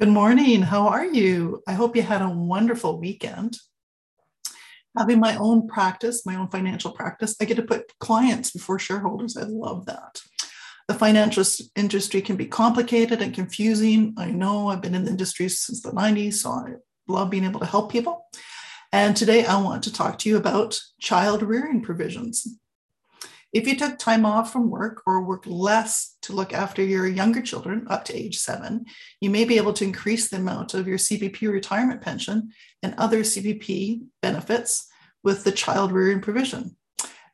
Good morning. How are you? I hope you had a wonderful weekend. Having my own practice, my own financial practice, I get to put clients before shareholders. I love that. The financial industry can be complicated and confusing. I know I've been in the industry since the 90s, so I love being able to help people. And today I want to talk to you about child rearing provisions. If you took time off from work or work less to look after your younger children up to age seven, you may be able to increase the amount of your CPP retirement pension and other CPP benefits with the child rearing provision.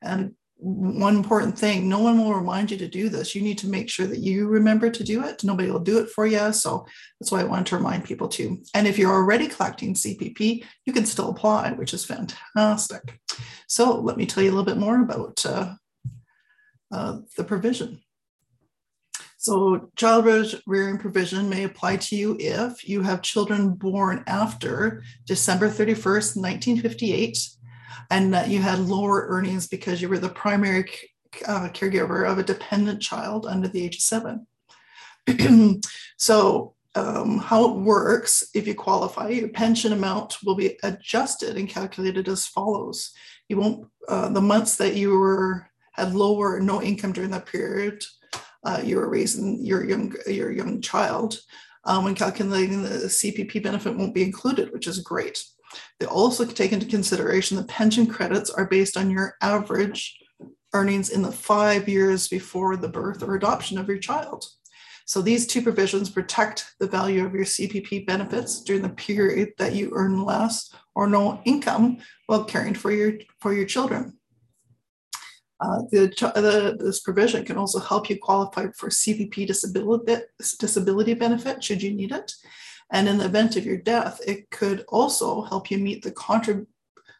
And one important thing no one will remind you to do this. You need to make sure that you remember to do it. Nobody will do it for you. So that's why I wanted to remind people too. And if you're already collecting CPP, you can still apply, which is fantastic. So let me tell you a little bit more about uh, uh, the provision. So, child rearing provision may apply to you if you have children born after December 31st, 1958, and that you had lower earnings because you were the primary uh, caregiver of a dependent child under the age of seven. so, um, how it works if you qualify, your pension amount will be adjusted and calculated as follows. You won't, uh, the months that you were had lower no income during that period, uh, you were raising your young your young child. Um, when calculating the CPP benefit won't be included, which is great. They also take into consideration the pension credits are based on your average earnings in the five years before the birth or adoption of your child. So these two provisions protect the value of your CPP benefits during the period that you earn less or no income while caring for your for your children. Uh, the, the, this provision can also help you qualify for CPP disability, disability benefit should you need it. And in the event of your death, it could also help you meet the contrib-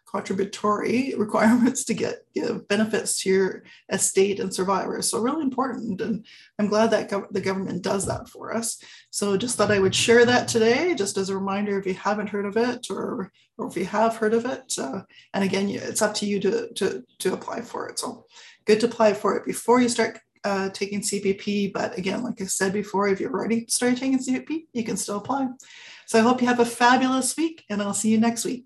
contributory requirements to get give benefits to your estate and survivors. So really important, and I'm glad that gov- the government does that for us. So just thought I would share that today, just as a reminder if you haven't heard of it or or if you have heard of it. Uh, and again, it's up to you to to to apply for it. So good to apply for it before you start uh, taking CPP. But again, like I said before, if you're already started taking CPP, you can still apply. So I hope you have a fabulous week, and I'll see you next week.